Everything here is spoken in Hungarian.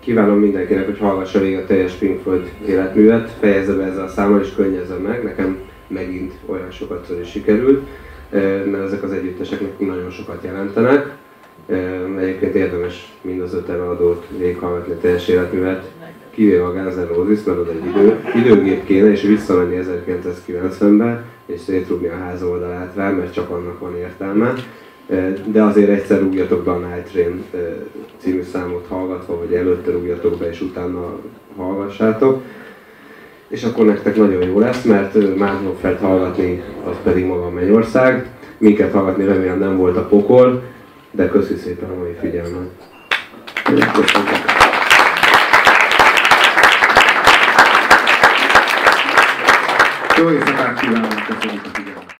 kívánom mindenkinek, hogy hallgassa végig a teljes Pink Floyd életművet, fejezze be ezzel a számmal és könnyezze meg. Nekem megint olyan sokat sikerült, mert ezek az együttesek nekünk nagyon sokat jelentenek. Egyébként érdemes mind az öt előadót végighallgatni a teljes életművet, kivéve a Guns N' Roses, mert oda egy idő, időgép kéne, és visszamenni 1990-be, és szétrúgni a ház oldalát rá, mert csak annak van értelme. De azért egyszer rúgjatok be a Night Train című számot hallgatva, vagy előtte rúgjatok be, és utána hallgassátok. És akkor nektek nagyon jó lesz, mert Márnófert hallgatni, az pedig maga Mennyország. Minket hallgatni remélem nem volt a pokol, de köszi szépen a mai figyelmet. Jó éjszakát kívánok, köszönjük!